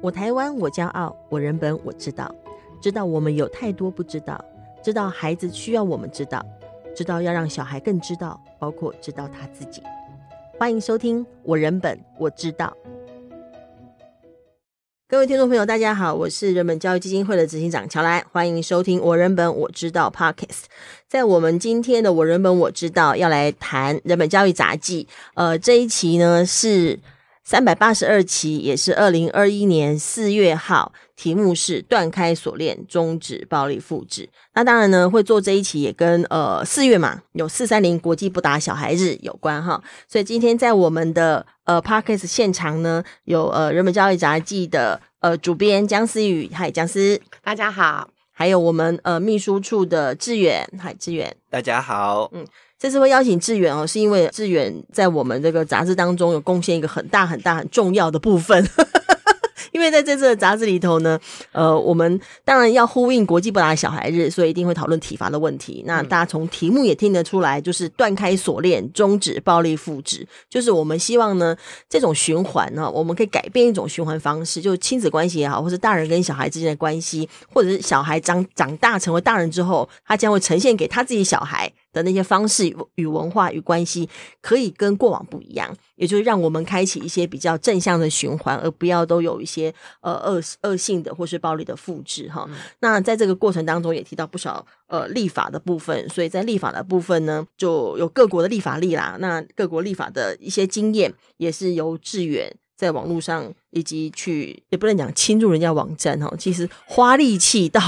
我台湾，我骄傲，我人本，我知道，知道我们有太多不知道，知道孩子需要我们知道，知道要让小孩更知道，包括知道他自己。欢迎收听我人本我知道。各位听众朋友，大家好，我是人本教育基金会的执行长乔莱，欢迎收听我人本我知道 Podcast。在我们今天的我人本我知道要来谈人本教育杂技，呃，这一期呢是。三百八十二期，也是二零二一年四月号，题目是断开锁链，终止暴力复制。那当然呢，会做这一期也跟呃四月嘛，有四三零国际不打小孩日有关哈。所以今天在我们的呃 Podcast 现场呢，有呃人本教育杂技的呃主编姜思宇，嗨姜思，大家好。还有我们呃秘书处的志远，嗨志远，大家好，嗯。这次会邀请志远哦，是因为志远在我们这个杂志当中有贡献一个很大很大很重要的部分。因为在这次的杂志里头呢，呃，我们当然要呼应国际不打小孩日，所以一定会讨论体罚的问题。那大家从题目也听得出来，就是断开锁链，终止暴力复制，就是我们希望呢，这种循环呢，我们可以改变一种循环方式，就是亲子关系也好，或是大人跟小孩之间的关系，或者是小孩长长大成为大人之后，他将会呈现给他自己小孩的那些方式与文化与关系，可以跟过往不一样。也就是让我们开启一些比较正向的循环，而不要都有一些呃恶恶性的或是暴力的复制哈。嗯、那在这个过程当中也提到不少呃立法的部分，所以在立法的部分呢，就有各国的立法例啦。那各国立法的一些经验也是由志远在网络上以及去也不能讲侵入人家网站哈，其实花力气到。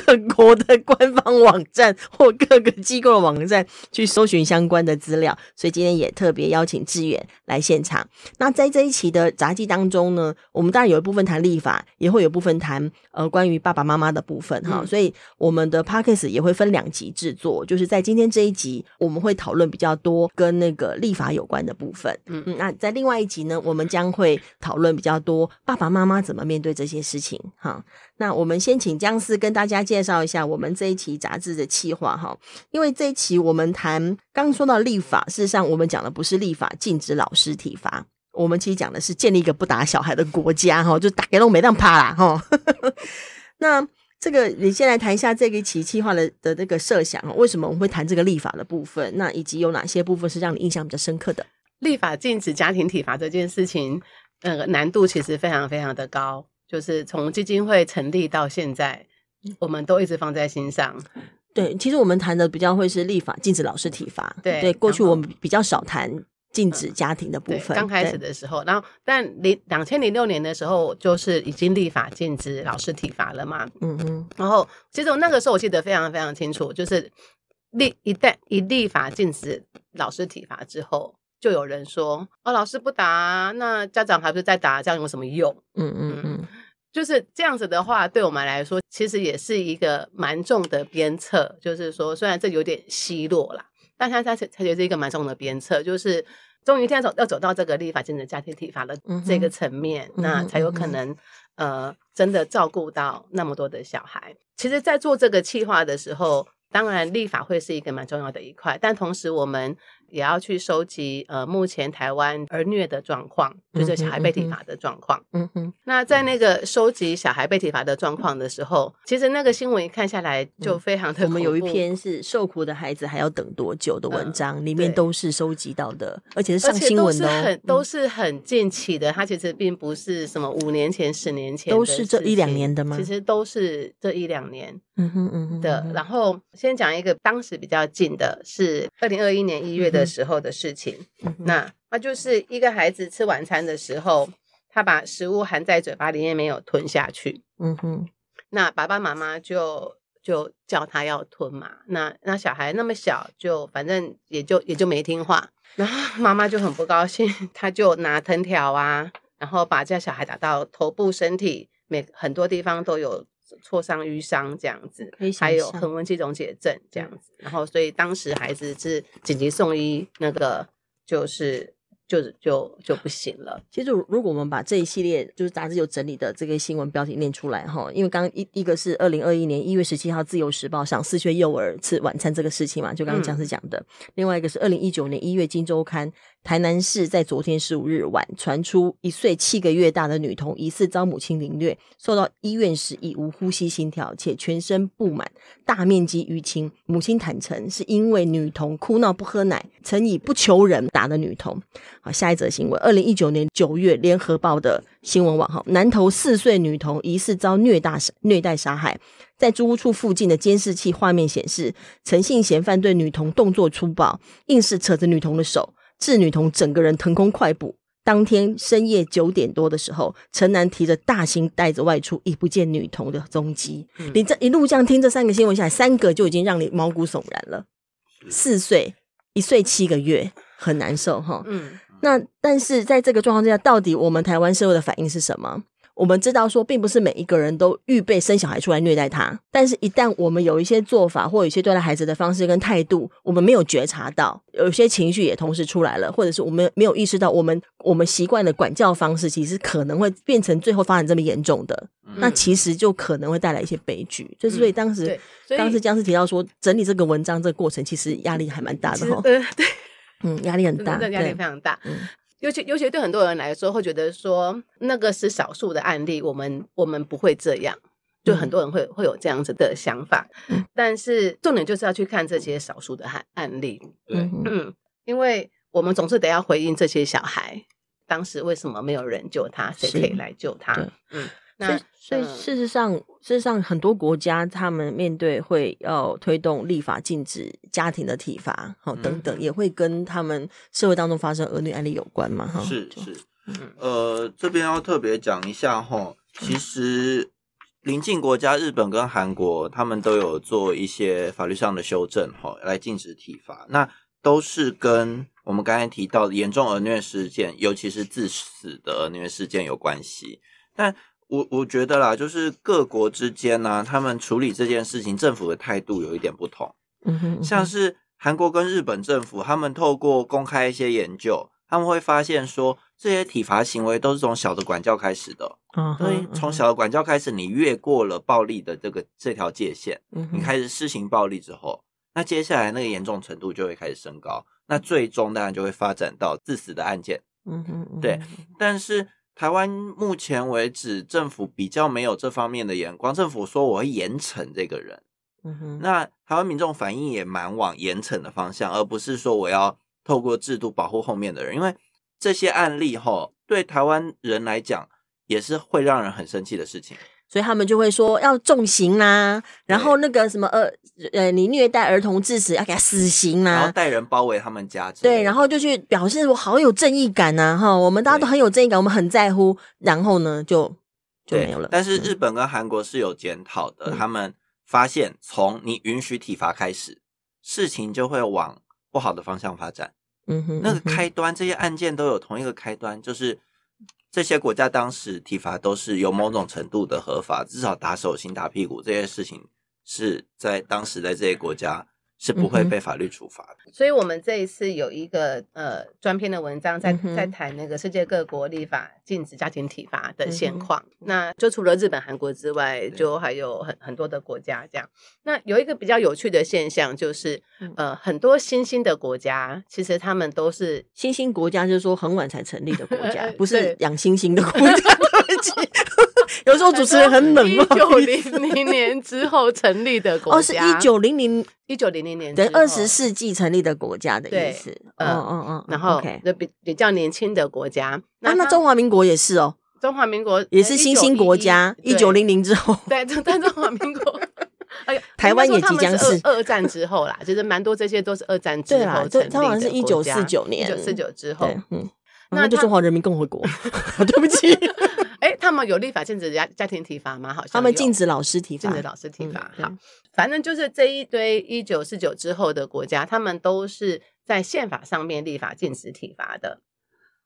各国的官方网站或各个机构的网站去搜寻相关的资料，所以今天也特别邀请志远来现场。那在这一期的杂记当中呢，我们当然有一部分谈立法，也会有部分谈呃关于爸爸妈妈的部分哈。嗯、所以我们的 Podcast 也会分两集制作，就是在今天这一集我们会讨论比较多跟那个立法有关的部分。嗯嗯，那在另外一集呢，我们将会讨论比较多爸爸妈妈怎么面对这些事情哈。那我们先请姜思跟大家介绍一下我们这一期杂志的企划哈，因为这一期我们谈刚说到立法，事实上我们讲的不是立法禁止老师体罚，我们其实讲的是建立一个不打小孩的国家哈，就打给我没让怕啦哈。那这个你先来谈一下这个期企划的的这个设想，为什么我们会谈这个立法的部分？那以及有哪些部分是让你印象比较深刻的？立法禁止家庭体罚这件事情，呃，难度其实非常非常的高。就是从基金会成立到现在，我们都一直放在心上。对，其实我们谈的比较会是立法禁止老师体罚。对，对，过去我们比较少谈禁止家庭的部分。刚开始的时候，然后但零两千零六年的时候，就是已经立法禁止老师体罚了嘛。嗯嗯。然后其实我那个时候我记得非常非常清楚，就是立一旦一立法禁止老师体罚之后。就有人说：“哦，老师不打，那家长还不是在打？这样有什么用？”嗯嗯嗯，就是这样子的话，对我们来说，其实也是一个蛮重的鞭策。就是说，虽然这有点奚落啦，但它它它也是一个蛮重的鞭策。就是终于现在走要走到这个立法精神家庭体罚的这个层面，嗯、那才有可能、嗯、呃真的照顾到那么多的小孩。其实，在做这个企划的时候，当然立法会是一个蛮重要的一块，但同时我们。也要去收集呃，目前台湾儿虐的状况，就是小孩被体罚的状况。嗯哼，那在那个收集小孩被体罚的状况的时候，其实那个新闻一看下来就非常的、嗯。我们有一篇是受苦的孩子还要等多久的文章，嗯、里面都是收集到的，而且是上新闻的、哦，很都是很近期的。它其实并不是什么五年前、十年前，都是这一两年的吗？其实都是这一两年。嗯哼嗯哼的。然后先讲一个当时比较近的，是二零二一年一月的。的时候的事情，嗯、那那就是一个孩子吃晚餐的时候，他把食物含在嘴巴里面没有吞下去。嗯哼，那爸爸妈妈就就叫他要吞嘛。那那小孩那么小，就反正也就也就没听话。然后妈妈就很不高兴，他就拿藤条啊，然后把这小孩打到头部、身体每很多地方都有。挫伤、瘀伤这样子，还有横纹肌溶解症这样子，然后所以当时孩子是紧急送医，那个就是就是就就不行了。其实如果我们把这一系列就是杂志有整理的这个新闻标题念出来哈，因为刚刚一一个是二零二一年一月十七号《自由时报》上四岁幼儿吃晚餐这个事情嘛，就刚刚姜思讲的；嗯、另外一个是二零一九年一月《金周刊》台南市在昨天十五日晚传出一岁七个月大的女童疑似遭母亲凌虐，送到医院时已无呼吸心跳，且全身布满大面积淤青。母亲坦承是因为女童哭闹不喝奶，曾以不求人打的女童。好，下一则新闻：二零一九年九月，联合报的新闻网号，南投四岁女童疑似遭虐大虐待杀害，在租屋处附近的监视器画面显示，陈姓嫌犯对女童动作粗暴，硬是扯着女童的手。致女童整个人腾空快步。当天深夜九点多的时候，陈男提着大型袋子外出，已不见女童的踪迹。嗯、你这一路这样听这三个新闻下来，三个就已经让你毛骨悚然了。四岁、一岁七个月，很难受哈。嗯，那但是在这个状况之下，到底我们台湾社会的反应是什么？我们知道说，并不是每一个人都预备生小孩出来虐待他，但是一旦我们有一些做法或有一些对待孩子的方式跟态度，我们没有觉察到，有些情绪也同时出来了，或者是我们没有意识到，我们我们习惯的管教方式，其实可能会变成最后发展这么严重的，嗯、那其实就可能会带来一些悲剧。就是所以当时，嗯、当时江诗提到说，整理这个文章这个过程，其实压力还蛮大的哈。对，嗯，压力很大，压力非常大。嗯。尤其尤其对很多人来说，会觉得说那个是少数的案例，我们我们不会这样，就很多人会会有这样子的想法。嗯、但是重点就是要去看这些少数的案案例，对，嗯，因为我们总是得要回应这些小孩，当时为什么没有人救他，谁可以来救他？嗯。那所以，事实上，事实上，很多国家他们面对会要推动立法禁止家庭的体罚，好等等，也会跟他们社会当中发生儿女案例有关嘛？哈，是是，呃，这边要特别讲一下哈，其实邻近国家日本跟韩国，他们都有做一些法律上的修正哈，来禁止体罚，那都是跟我们刚才提到的严重儿虐事件，尤其是致死的儿虐事件有关系，但。我我觉得啦，就是各国之间呢、啊，他们处理这件事情，政府的态度有一点不同。嗯哼，嗯哼，像是韩国跟日本政府，他们透过公开一些研究，他们会发现说，这些体罚行为都是从小的管教开始的。嗯哼，所以从小的管教开始，你越过了暴力的这个这条界限，嗯，你开始施行暴力之后，那接下来那个严重程度就会开始升高，那最终当然就会发展到致死的案件。嗯哼，嗯哼，对，但是。台湾目前为止，政府比较没有这方面的眼光。政府说我会严惩这个人，嗯哼，那台湾民众反应也蛮往严惩的方向，而不是说我要透过制度保护后面的人。因为这些案例哈，对台湾人来讲，也是会让人很生气的事情。所以他们就会说要重刑啦、啊，然后那个什么呃呃，你虐待儿童致死要给他死刑啦、啊，然后带人包围他们家，对，然后就去表示我好有正义感呐、啊，哈，我们大家都很有正义感，我们很在乎，然后呢就就没有了。但是日本跟韩国是有检讨的，嗯、他们发现从你允许体罚开始，事情就会往不好的方向发展。嗯哼，那个开端，这些案件都有同一个开端，就是。这些国家当时体罚都是有某种程度的合法，至少打手心、打屁股这些事情是在当时在这些国家是不会被法律处罚的。所以，我们这一次有一个呃专篇的文章在在谈那个世界各国立法禁止家庭体罚的现况。那就除了日本、韩国之外，就还有很很多的国家这样。那有一个比较有趣的现象，就是呃很多新兴的国家，其实他们都是新兴国家，就是说很晚才成立的国家，不是养猩猩的国家。有时候主持人很冷漠。一九零零年之后成立的国家，哦，是一九零零一九零零年，对，二十世纪成立的国家的意思。嗯嗯嗯，然后比比较年轻的国家，那那中华民国也是哦，中华民国也是新兴国家。一九零零之后，对，但中华民国，哎呀，台湾也即将是二战之后啦，其实蛮多这些都是二战之后成立的国家。他好像是一九四九年，一九四九之后，嗯，那就中华人民共和国。对不起。哎，他们有立法禁止家家庭体罚吗？好像他们禁止老师体罚，禁止老师体罚。嗯、好，反正就是这一堆一九四九之后的国家，他们都是在宪法上面立法禁止体罚的。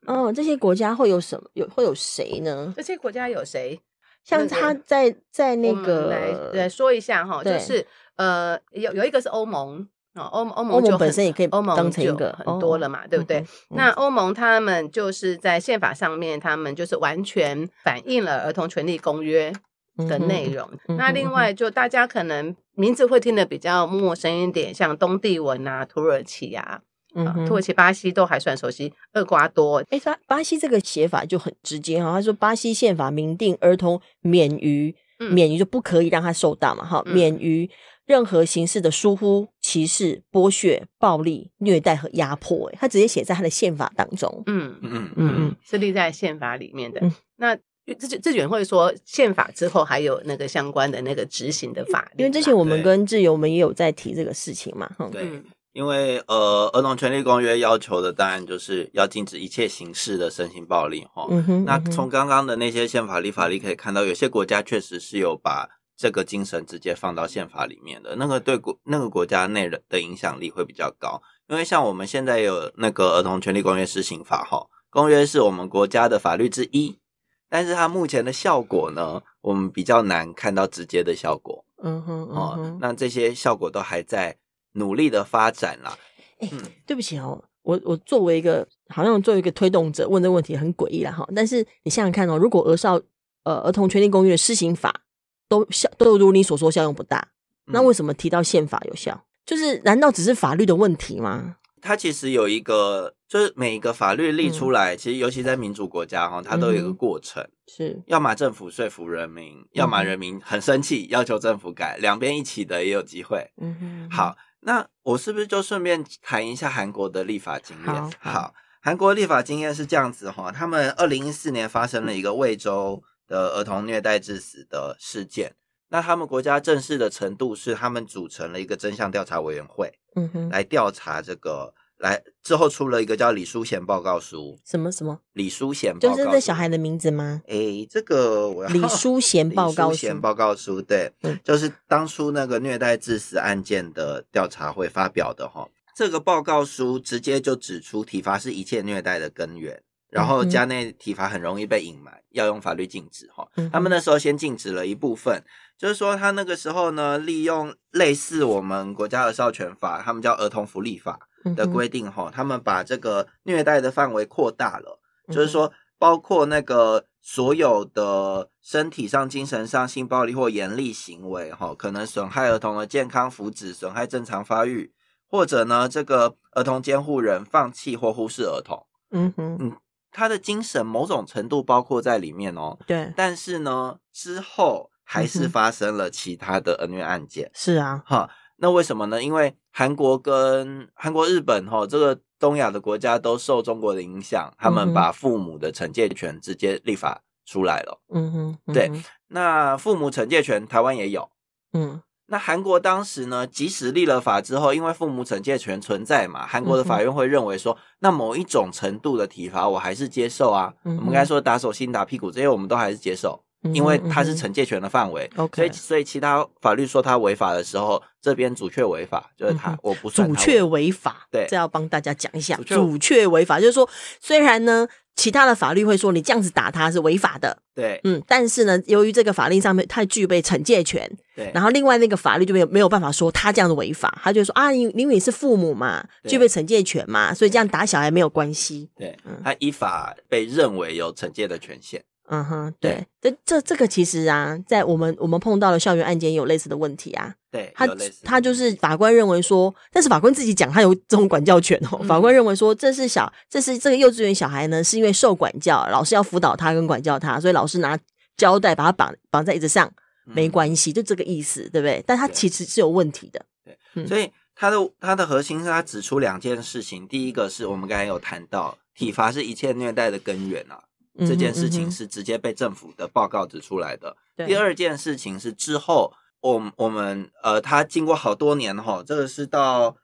哦，这些国家会有什么？有会有谁呢？这些国家有谁？像他在在那个来来说一下哈，就是呃，有有一个是欧盟。哦，欧欧盟就本身也可以欧盟当成一个很多了嘛，对不对？那欧盟他们就是在宪法上面，他们就是完全反映了儿童权利公约的内容。那另外，就大家可能名字会听得比较陌生一点，像东帝汶啊、土耳其啊，嗯、呃，土耳其、巴西都还算熟悉，厄瓜多，哎，巴巴西这个写法就很直接哈，他说巴西宪法明定儿童免于、嗯、免于就不可以让他受到嘛，哈，免于任何形式的疏忽、歧视、剥削、暴力、虐待和压迫，哎，他直接写在他的宪法当中，嗯嗯嗯嗯，是立在宪法里面的。嗯、那这这卷会说宪法之后还有那个相关的那个执行的法律，因为之前我们跟志友我们也有在提这个事情嘛，对。嗯因为呃，儿童权利公约要求的当然就是要禁止一切形式的身心暴力哈。嗯。那从刚刚的那些宪法立法例可以看到，有些国家确实是有把这个精神直接放到宪法里面的，那个对国那个国家内人的影响力会比较高。因为像我们现在有那个儿童权利公约施行法哈，公约是我们国家的法律之一，但是它目前的效果呢，我们比较难看到直接的效果。嗯哼。哦，那这些效果都还在。努力的发展啦。哎、欸，对不起哦，我我作为一个好像作为一个推动者问这个问题很诡异啦哈。但是你想想看哦，如果儿少呃儿童权利公约施行法都效都如你所说效用不大，那为什么提到宪法有效？就是难道只是法律的问题吗？它其实有一个，就是每一个法律立出来，嗯、其实尤其在民主国家哈，它都有一个过程，嗯、是要么政府说服人民，嗯、要么人民很生气要求政府改，两边一起的也有机会。嗯哼，好。那我是不是就顺便谈一下韩国的立法经验？好，韩国立法经验是这样子哈，他们二零一四年发生了一个魏州的儿童虐待致死的事件。那他们国家正式的程度是，他们组成了一个真相调查委员会，嗯哼，来调查这个。来之后出了一个叫李淑贤报告书，什么什么？李淑贤报告就是这小孩的名字吗？诶，这个我要李淑贤报告书。李淑贤报告书，对，嗯，就是当初那个虐待致死案件的调查会发表的哈。这个报告书直接就指出体罚是一切虐待的根源，然后家内体罚很容易被隐瞒，要用法律禁止哈。他们那时候先禁止了一部分，就是说他那个时候呢，利用类似我们国家的少权法，他们叫儿童福利法。的规定哈，他们把这个虐待的范围扩大了，就是说，包括那个所有的身体上、精神上性暴力或严厉行为哈，可能损害儿童的健康福祉、损害正常发育，或者呢，这个儿童监护人放弃或忽视儿童，嗯哼，嗯，他的精神某种程度包括在里面哦，对，但是呢，之后还是发生了其他的恩怨案件，嗯、是啊，哈。那为什么呢？因为韩国跟韩国、日本哈，这个东亚的国家都受中国的影响，他们把父母的惩戒权直接立法出来了。嗯哼，嗯哼对。那父母惩戒权，台湾也有。嗯，那韩国当时呢，即使立了法之后，因为父母惩戒权存在嘛，韩国的法院会认为说，那某一种程度的体罚我还是接受啊。嗯，我们刚才说打手心、打屁股这些，我们都还是接受。因为它是惩戒权的范围，嗯嗯、所以所以其他法律说他违法的时候，这边主却违法，就是他、嗯、我不算他阻却违法，对，这要帮大家讲一下，主却违法就是说，虽然呢，其他的法律会说你这样子打他是违法的，对，嗯，但是呢，由于这个法令上面太具备惩戒权，对，然后另外那个法律就没有没有办法说他这样子违法，他就说啊，因因为你是父母嘛，具备惩戒权嘛，所以这样打小孩没有关系，对，嗯、他依法被认为有惩戒的权限。嗯哼，对，这这这个其实啊，在我们我们碰到的校园案件也有类似的问题啊。对，他他就是法官认为说，但是法官自己讲他有这种管教权哦。嗯、法官认为说，这是小，这是这个幼稚园小孩呢，是因为受管教，老师要辅导他跟管教他，所以老师拿胶带把他绑绑在椅子上，没关系，就这个意思，对不对？但他其实是有问题的。对，嗯、所以他的他的核心是他指出两件事情，第一个是我们刚才有谈到，体罚是一切虐待的根源啊。这件事情是直接被政府的报告指出来的。嗯嗯、第二件事情是之后，我我们呃，他经过好多年哈，这个是到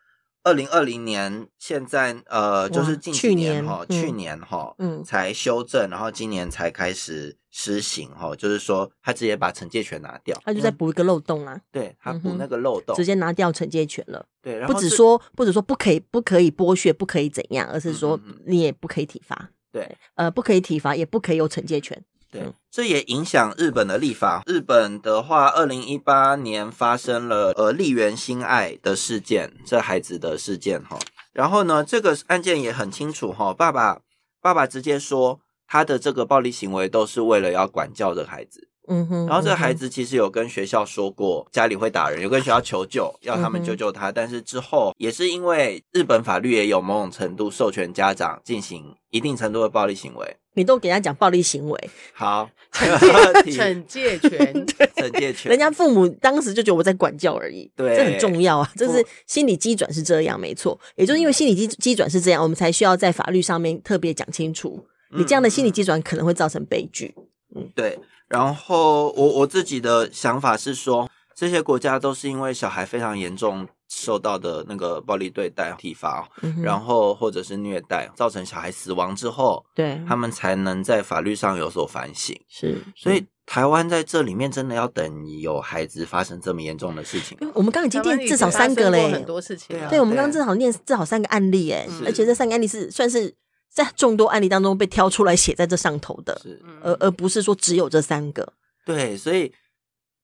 二零二零年，现在呃，就是近几年哈，去年哈，嗯，才修正，然后今年才开始施行哈，就是说他直接把惩戒权拿掉，他就在补一个漏洞啊，嗯、对他补那个漏洞，直接拿掉惩戒权了。对，然后不止说不止说不可以不可以剥削，不可以怎样，而是说你也不可以体罚。对，呃，不可以体罚，也不可以有惩戒权。对，这也影响日本的立法。日本的话，二零一八年发生了呃立原心爱的事件，这孩子的事件哈。然后呢，这个案件也很清楚哈，爸爸爸爸直接说，他的这个暴力行为都是为了要管教这个孩子。嗯哼，然后这个孩子其实有跟学校说过家里会打人，有跟学校求救，要他们救救他。但是之后也是因为日本法律也有某种程度授权家长进行一定程度的暴力行为。你都给人家讲暴力行为，好，惩戒权，惩戒权。人家父母当时就觉得我在管教而已，对，这很重要啊。这是心理机转是这样，没错。也就是因为心理机机转是这样，我们才需要在法律上面特别讲清楚，你这样的心理机转可能会造成悲剧。嗯，对。然后我我自己的想法是说，这些国家都是因为小孩非常严重受到的那个暴力对待、体罚，嗯、然后或者是虐待，造成小孩死亡之后，对，他们才能在法律上有所反省。是，所以台湾在这里面真的要等有孩子发生这么严重的事情。我们刚刚已经念至少三个嘞，很多事情。对，我们刚刚至少念至少三个案例，哎，而且这三个案例是算是。在众多案例当中被挑出来写在这上头的，是而而不是说只有这三个。对，所以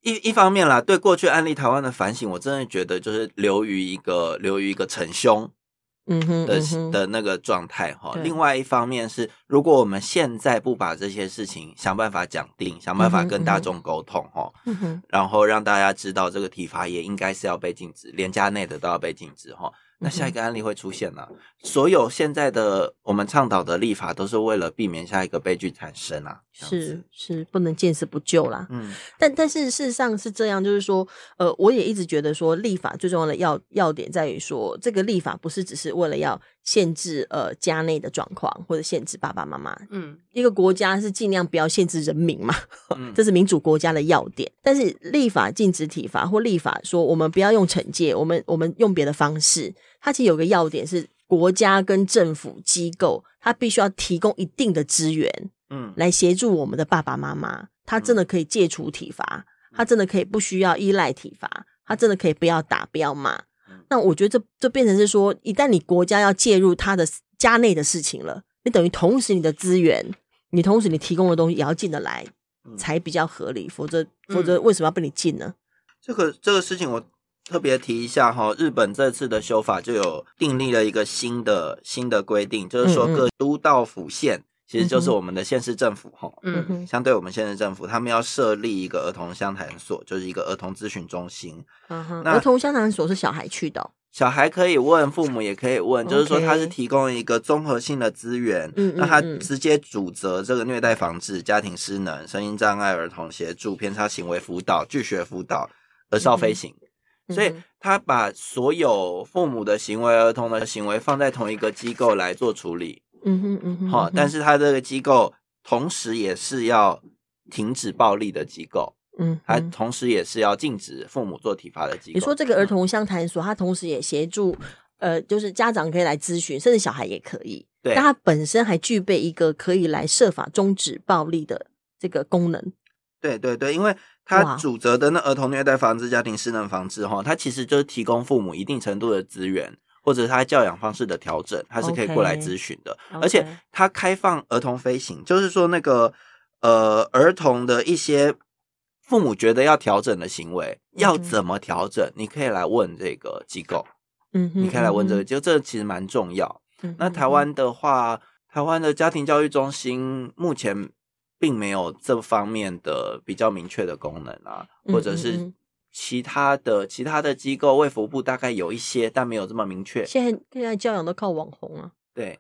一一方面啦，对过去案例台湾的反省，我真的觉得就是流于一个流于一个逞凶，嗯哼的的那个状态哈。另外一方面是，如果我们现在不把这些事情想办法讲定，想办法跟大众沟通哈，嗯哼，然后让大家知道这个体罚也应该是要被禁止，连家内的都要被禁止哈。那下一个案例会出现呢？所有现在的我们倡导的立法，都是为了避免下一个悲剧产生啊！是是，不能见死不救啦。嗯，但但是事实上是这样，就是说，呃，我也一直觉得说，立法最重要的要要点在于说，这个立法不是只是为了要限制呃家内的状况，或者限制爸爸妈妈。嗯，一个国家是尽量不要限制人民嘛，嗯、这是民主国家的要点。但是立法禁止体罚，或立法说我们不要用惩戒，我们我们用别的方式。它其实有个要点是，国家跟政府机构，它必须要提供一定的资源，嗯，来协助我们的爸爸妈妈。他真的可以戒除体罚，他真的可以不需要依赖体罚，他真的可以不要打，不要骂。那我觉得这这变成是说，一旦你国家要介入他的家内的事情了，你等于同时你的资源，你同时你提供的东西也要进得来，才比较合理。否则否则为什么要被你禁呢？这个这个事情我。特别提一下哈，日本这次的修法就有订立了一个新的新的规定，就是说各都道府县，其实就是我们的县市政府哈，嗯哼，相对我们县市政府，他们要设立一个儿童相谈所，就是一个儿童咨询中心。嗯哼，那儿童相谈所是小孩去的，小孩可以问，父母也可以问，就是说他是提供一个综合性的资源，嗯，那他直接主责这个虐待防治、家庭失能、声音障碍儿童协助、偏差行为辅导、拒学辅导、儿少飞行。所以他把所有父母的行为、儿童的行为放在同一个机构来做处理。嗯哼嗯哼。好，但是他这个机构同时也是要停止暴力的机构。嗯，他同时也是要禁止父母做体罚的机构。你说这个儿童相谈所，他同时也协助，呃，就是家长可以来咨询，甚至小孩也可以。对。但他本身还具备一个可以来设法终止暴力的这个功能。对对对，因为。他主责的那儿童虐待防治、家庭失能防治，哈，他其实就是提供父母一定程度的资源，或者他教养方式的调整，他是可以过来咨询的。Okay. 而且他开放儿童飞行，就是说那个呃儿童的一些父母觉得要调整的行为，要怎么调整，你可以来问这个机构，嗯哼，你可以来问这个，就这其实蛮重要。那台湾的话，台湾的家庭教育中心目前。并没有这方面的比较明确的功能啊，或者是其他的其他的机构，卫福部大概有一些，但没有这么明确。现在现在教养都靠网红啊，对，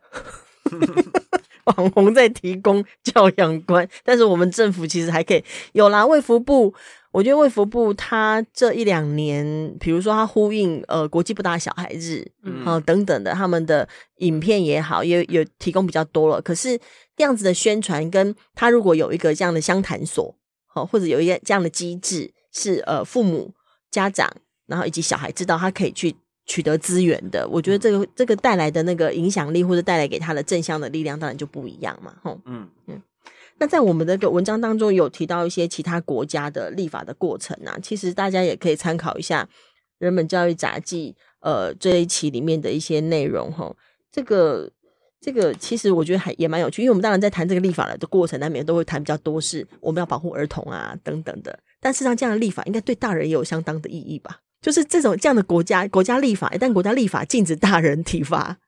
网红在提供教养观，但是我们政府其实还可以有啦，卫福部。我觉得卫福部他这一两年，比如说他呼应呃国际不打小孩日，嗯、呃，等等的，他们的影片也好，也有提供比较多了。可是这样子的宣传，跟他如果有一个这样的相谈所，好，或者有一个这样的机制，是呃父母、家长，然后以及小孩知道他可以去取得资源的，我觉得这个这个带来的那个影响力，或者带来给他的正向的力量，当然就不一样嘛，吼，嗯嗯。那在我们的文章当中有提到一些其他国家的立法的过程啊，其实大家也可以参考一下《人本教育杂记》呃这一期里面的一些内容哈。这个这个其实我觉得还也蛮有趣，因为我们当然在谈这个立法的过程里面都会谈比较多是我们要保护儿童啊等等的，但事实上这样的立法应该对大人也有相当的意义吧？就是这种这样的国家国家立法，一旦国家立法禁止大人体罚，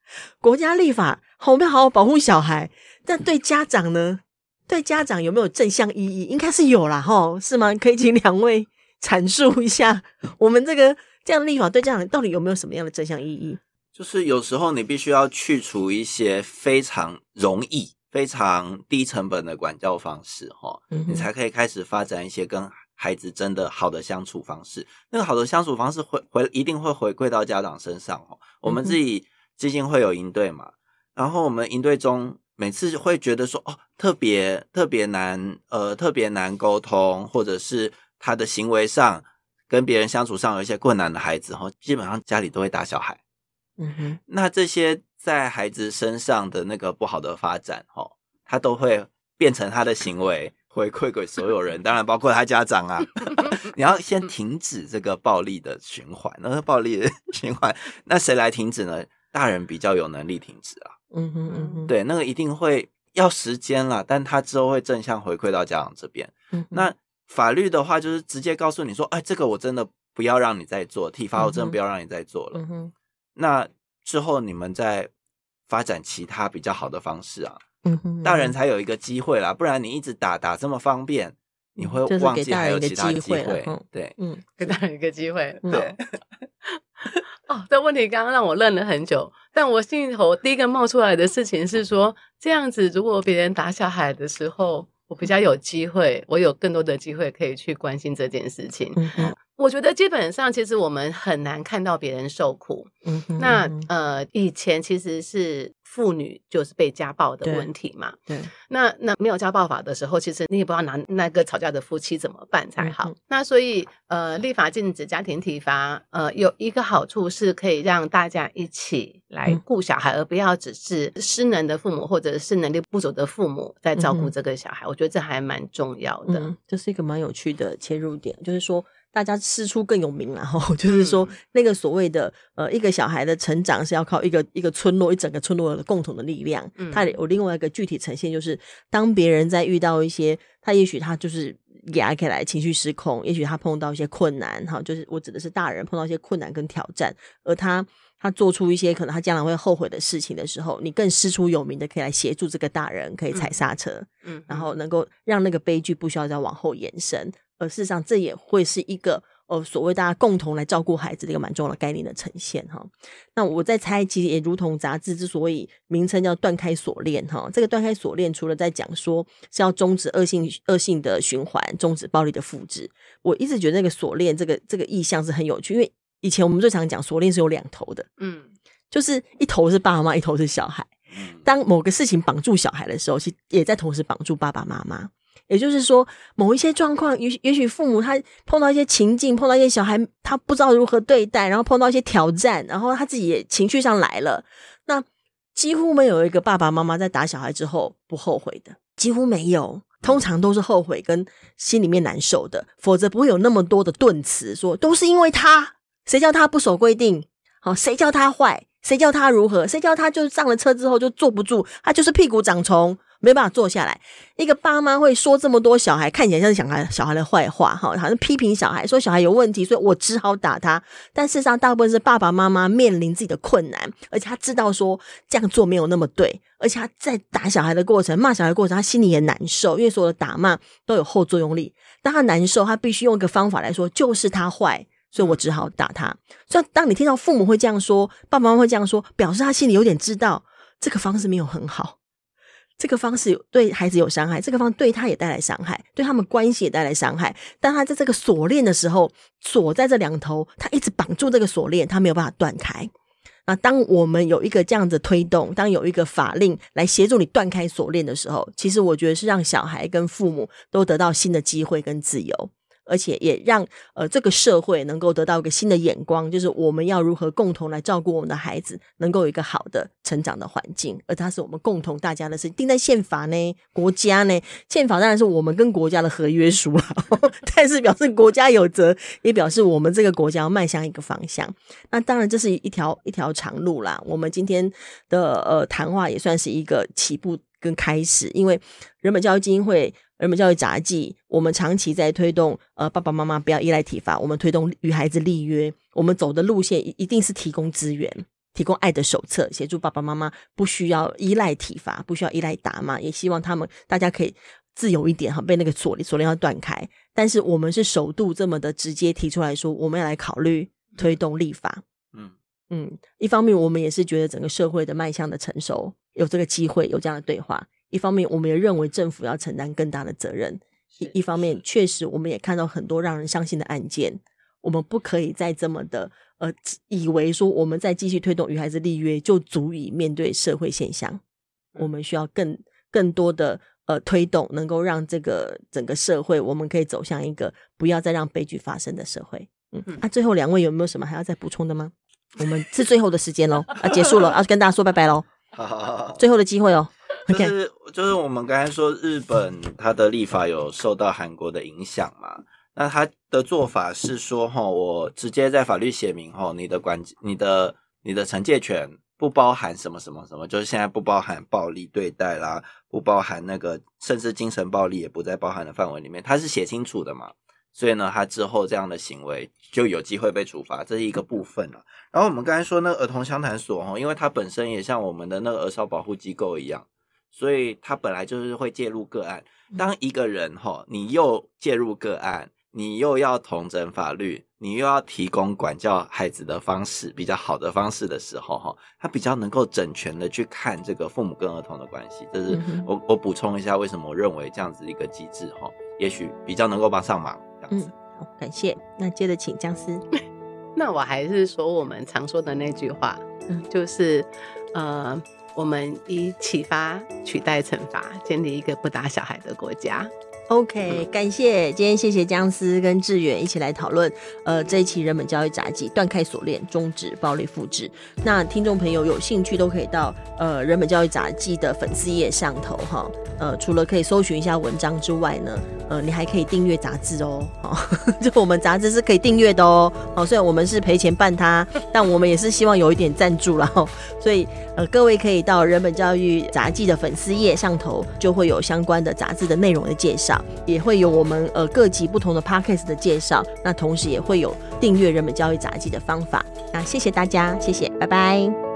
国家立法好我们要好好保护小孩，但对家长呢？对家长有没有正向意义？应该是有啦，哈，是吗？可以请两位阐述一下，我们这个这样的立法对家长到底有没有什么样的正向意义？就是有时候你必须要去除一些非常容易、非常低成本的管教方式，齁，你才可以开始发展一些跟孩子真的好的相处方式。那个好的相处方式回回一定会回馈到家长身上，齁。我们自己基金会有营队嘛，然后我们营队中。每次会觉得说哦，特别特别难，呃，特别难沟通，或者是他的行为上跟别人相处上有一些困难的孩子，哈，基本上家里都会打小孩。嗯哼，那这些在孩子身上的那个不好的发展，哈，他都会变成他的行为回馈给所有人，当然包括他家长啊。你要先停止这个暴力的循环，那个暴力的 循环，那谁来停止呢？大人比较有能力停止啊。嗯哼嗯哼，对，那个一定会要时间啦，但他之后会正向回馈到家长这边。嗯，那法律的话，就是直接告诉你说，哎，这个我真的不要让你再做，体罚我真的不要让你再做了。嗯哼，那之后你们再发展其他比较好的方式啊。嗯哼，大人才有一个机会啦，不然你一直打打这么方便，你会忘记还有其他机会。对，嗯，给大人一个机会。对。哦，这问题刚刚让我愣了很久，但我心里头第一个冒出来的事情是说，这样子如果别人打小孩的时候，我比较有机会，我有更多的机会可以去关心这件事情。我觉得基本上，其实我们很难看到别人受苦。嗯哼，那呃，以前其实是妇女就是被家暴的问题嘛。对。对，那那没有家暴法的时候，其实你也不知道拿那个吵架的夫妻怎么办才好。嗯、那所以呃，立法禁止家庭体罚，呃，有一个好处是可以让大家一起来顾小孩，嗯、而不要只是失能的父母或者是能力不足的父母在照顾这个小孩。嗯、我觉得这还蛮重要的。嗯，这是一个蛮有趣的切入点，就是说。大家师出更有名，然后 就是说，那个所谓的呃，一个小孩的成长是要靠一个一个村落，一整个村落的共同的力量。嗯，他有另外一个具体呈现，就是当别人在遇到一些，他也许他就是压起来情绪失控，也许他碰到一些困难，哈，就是我指的是大人碰到一些困难跟挑战，而他他做出一些可能他将来会后悔的事情的时候，你更师出有名的可以来协助这个大人，可以踩刹车，嗯，然后能够让那个悲剧不需要再往后延伸。而事实上，这也会是一个呃，所谓大家共同来照顾孩子的一个蛮重要的概念的呈现哈。那我在猜，其实也如同杂志之所以名称叫“断开锁链”哈，这个“断开锁链”除了在讲说是要终止恶性恶性的循环，终止暴力的复制，我一直觉得那个锁链这个这个意象是很有趣，因为以前我们最常讲锁链是有两头的，嗯，就是一头是爸爸妈妈，一头是小孩。当某个事情绑住小孩的时候，其实也在同时绑住爸爸妈妈。也就是说，某一些状况，也许也许父母他碰到一些情境，碰到一些小孩，他不知道如何对待，然后碰到一些挑战，然后他自己也情绪上来了。那几乎没有一个爸爸妈妈在打小孩之后不后悔的，几乎没有，通常都是后悔跟心里面难受的，否则不会有那么多的顿词说都是因为他，谁叫他不守规定，好，谁叫他坏，谁叫他如何，谁叫他就上了车之后就坐不住，他就是屁股长虫。没办法坐下来，一个爸妈会说这么多小孩看起来像是小孩小孩的坏话，哈，好像批评小孩，说小孩有问题，所以我只好打他。但事实上，大部分是爸爸妈妈面临自己的困难，而且他知道说这样做没有那么对，而且他在打小孩的过程、骂小孩过程，他心里也难受，因为所有的打骂都有后作用力。当他难受，他必须用一个方法来说，就是他坏，所以我只好打他。所以，当你听到父母会这样说，爸爸妈妈会这样说，表示他心里有点知道这个方式没有很好。这个方式对孩子有伤害，这个方式对他也带来伤害，对他们关系也带来伤害。当他在这个锁链的时候，锁在这两头，他一直绑住这个锁链，他没有办法断开。那当我们有一个这样子推动，当有一个法令来协助你断开锁链的时候，其实我觉得是让小孩跟父母都得到新的机会跟自由。而且也让呃这个社会能够得到一个新的眼光，就是我们要如何共同来照顾我们的孩子，能够有一个好的成长的环境，而它是我们共同大家的事情。定在宪法呢，国家呢，宪法当然是我们跟国家的合约书啊，但是表示国家有责，也表示我们这个国家要迈向一个方向。那当然这是一条一条长路啦。我们今天的呃谈话也算是一个起步跟开始，因为人本教育基金会。人本教育杂记，我们长期在推动，呃，爸爸妈妈不要依赖体罚，我们推动与孩子立约，我们走的路线一定是提供资源，提供爱的手册，协助爸爸妈妈不需要依赖体罚，不需要依赖打骂，也希望他们大家可以自由一点哈，被那个锁锁链要断开。但是我们是首度这么的直接提出来说，我们要来考虑推动立法。嗯嗯，一方面我们也是觉得整个社会的迈向的成熟，有这个机会有这样的对话；一方面我们也认为政府要承担更大的责任。一一方面确实我们也看到很多让人伤心的案件。我们不可以再这么的呃，以为说我们再继续推动与孩子立约就足以面对社会现象。我们需要更更多的呃推动，能够让这个整个社会，我们可以走向一个不要再让悲剧发生的社会。嗯，那、啊、最后两位有没有什么还要再补充的吗？我们是最后的时间喽，啊，结束了，要、啊、跟大家说拜拜喽。好好好，最后的机会哦。就是就是我们刚才说日本它的立法有受到韩国的影响嘛。那他的做法是说，哈，我直接在法律写明，哈，你的管、你的、你的惩戒权不包含什么什么什么，就是现在不包含暴力对待啦，不包含那个，甚至精神暴力也不在包含的范围里面，他是写清楚的嘛，所以呢，他之后这样的行为就有机会被处罚，这是一个部分了。然后我们刚才说那个儿童相谈所，哈，因为它本身也像我们的那个儿少保护机构一样，所以他本来就是会介入个案。当一个人，哈，你又介入个案。你又要统整法律，你又要提供管教孩子的方式，比较好的方式的时候，哈，他比较能够整全的去看这个父母跟儿童的关系。这是我我补充一下，为什么我认为这样子一个机制，哈，也许比较能够帮上忙。这样子，嗯，好，感谢。那接着请姜丝。那我还是说我们常说的那句话，嗯，就是呃，我们以启发取代惩罚，建立一个不打小孩的国家。OK，感谢今天谢谢姜思跟志远一起来讨论，呃，这一期人本教育杂记断开锁链，终止暴力复制。那听众朋友有兴趣都可以到呃人本教育杂记的粉丝页上头哈，呃，除了可以搜寻一下文章之外呢，呃，你还可以订阅杂志哦，哦，就我们杂志是可以订阅的哦，好，虽然我们是赔钱办它，但我们也是希望有一点赞助啦。所以呃各位可以到人本教育杂记的粉丝页上头，就会有相关的杂志的内容的介绍。也会有我们呃各级不同的 Podcast 的介绍，那同时也会有订阅人本教育杂记的方法。那谢谢大家，谢谢，拜拜。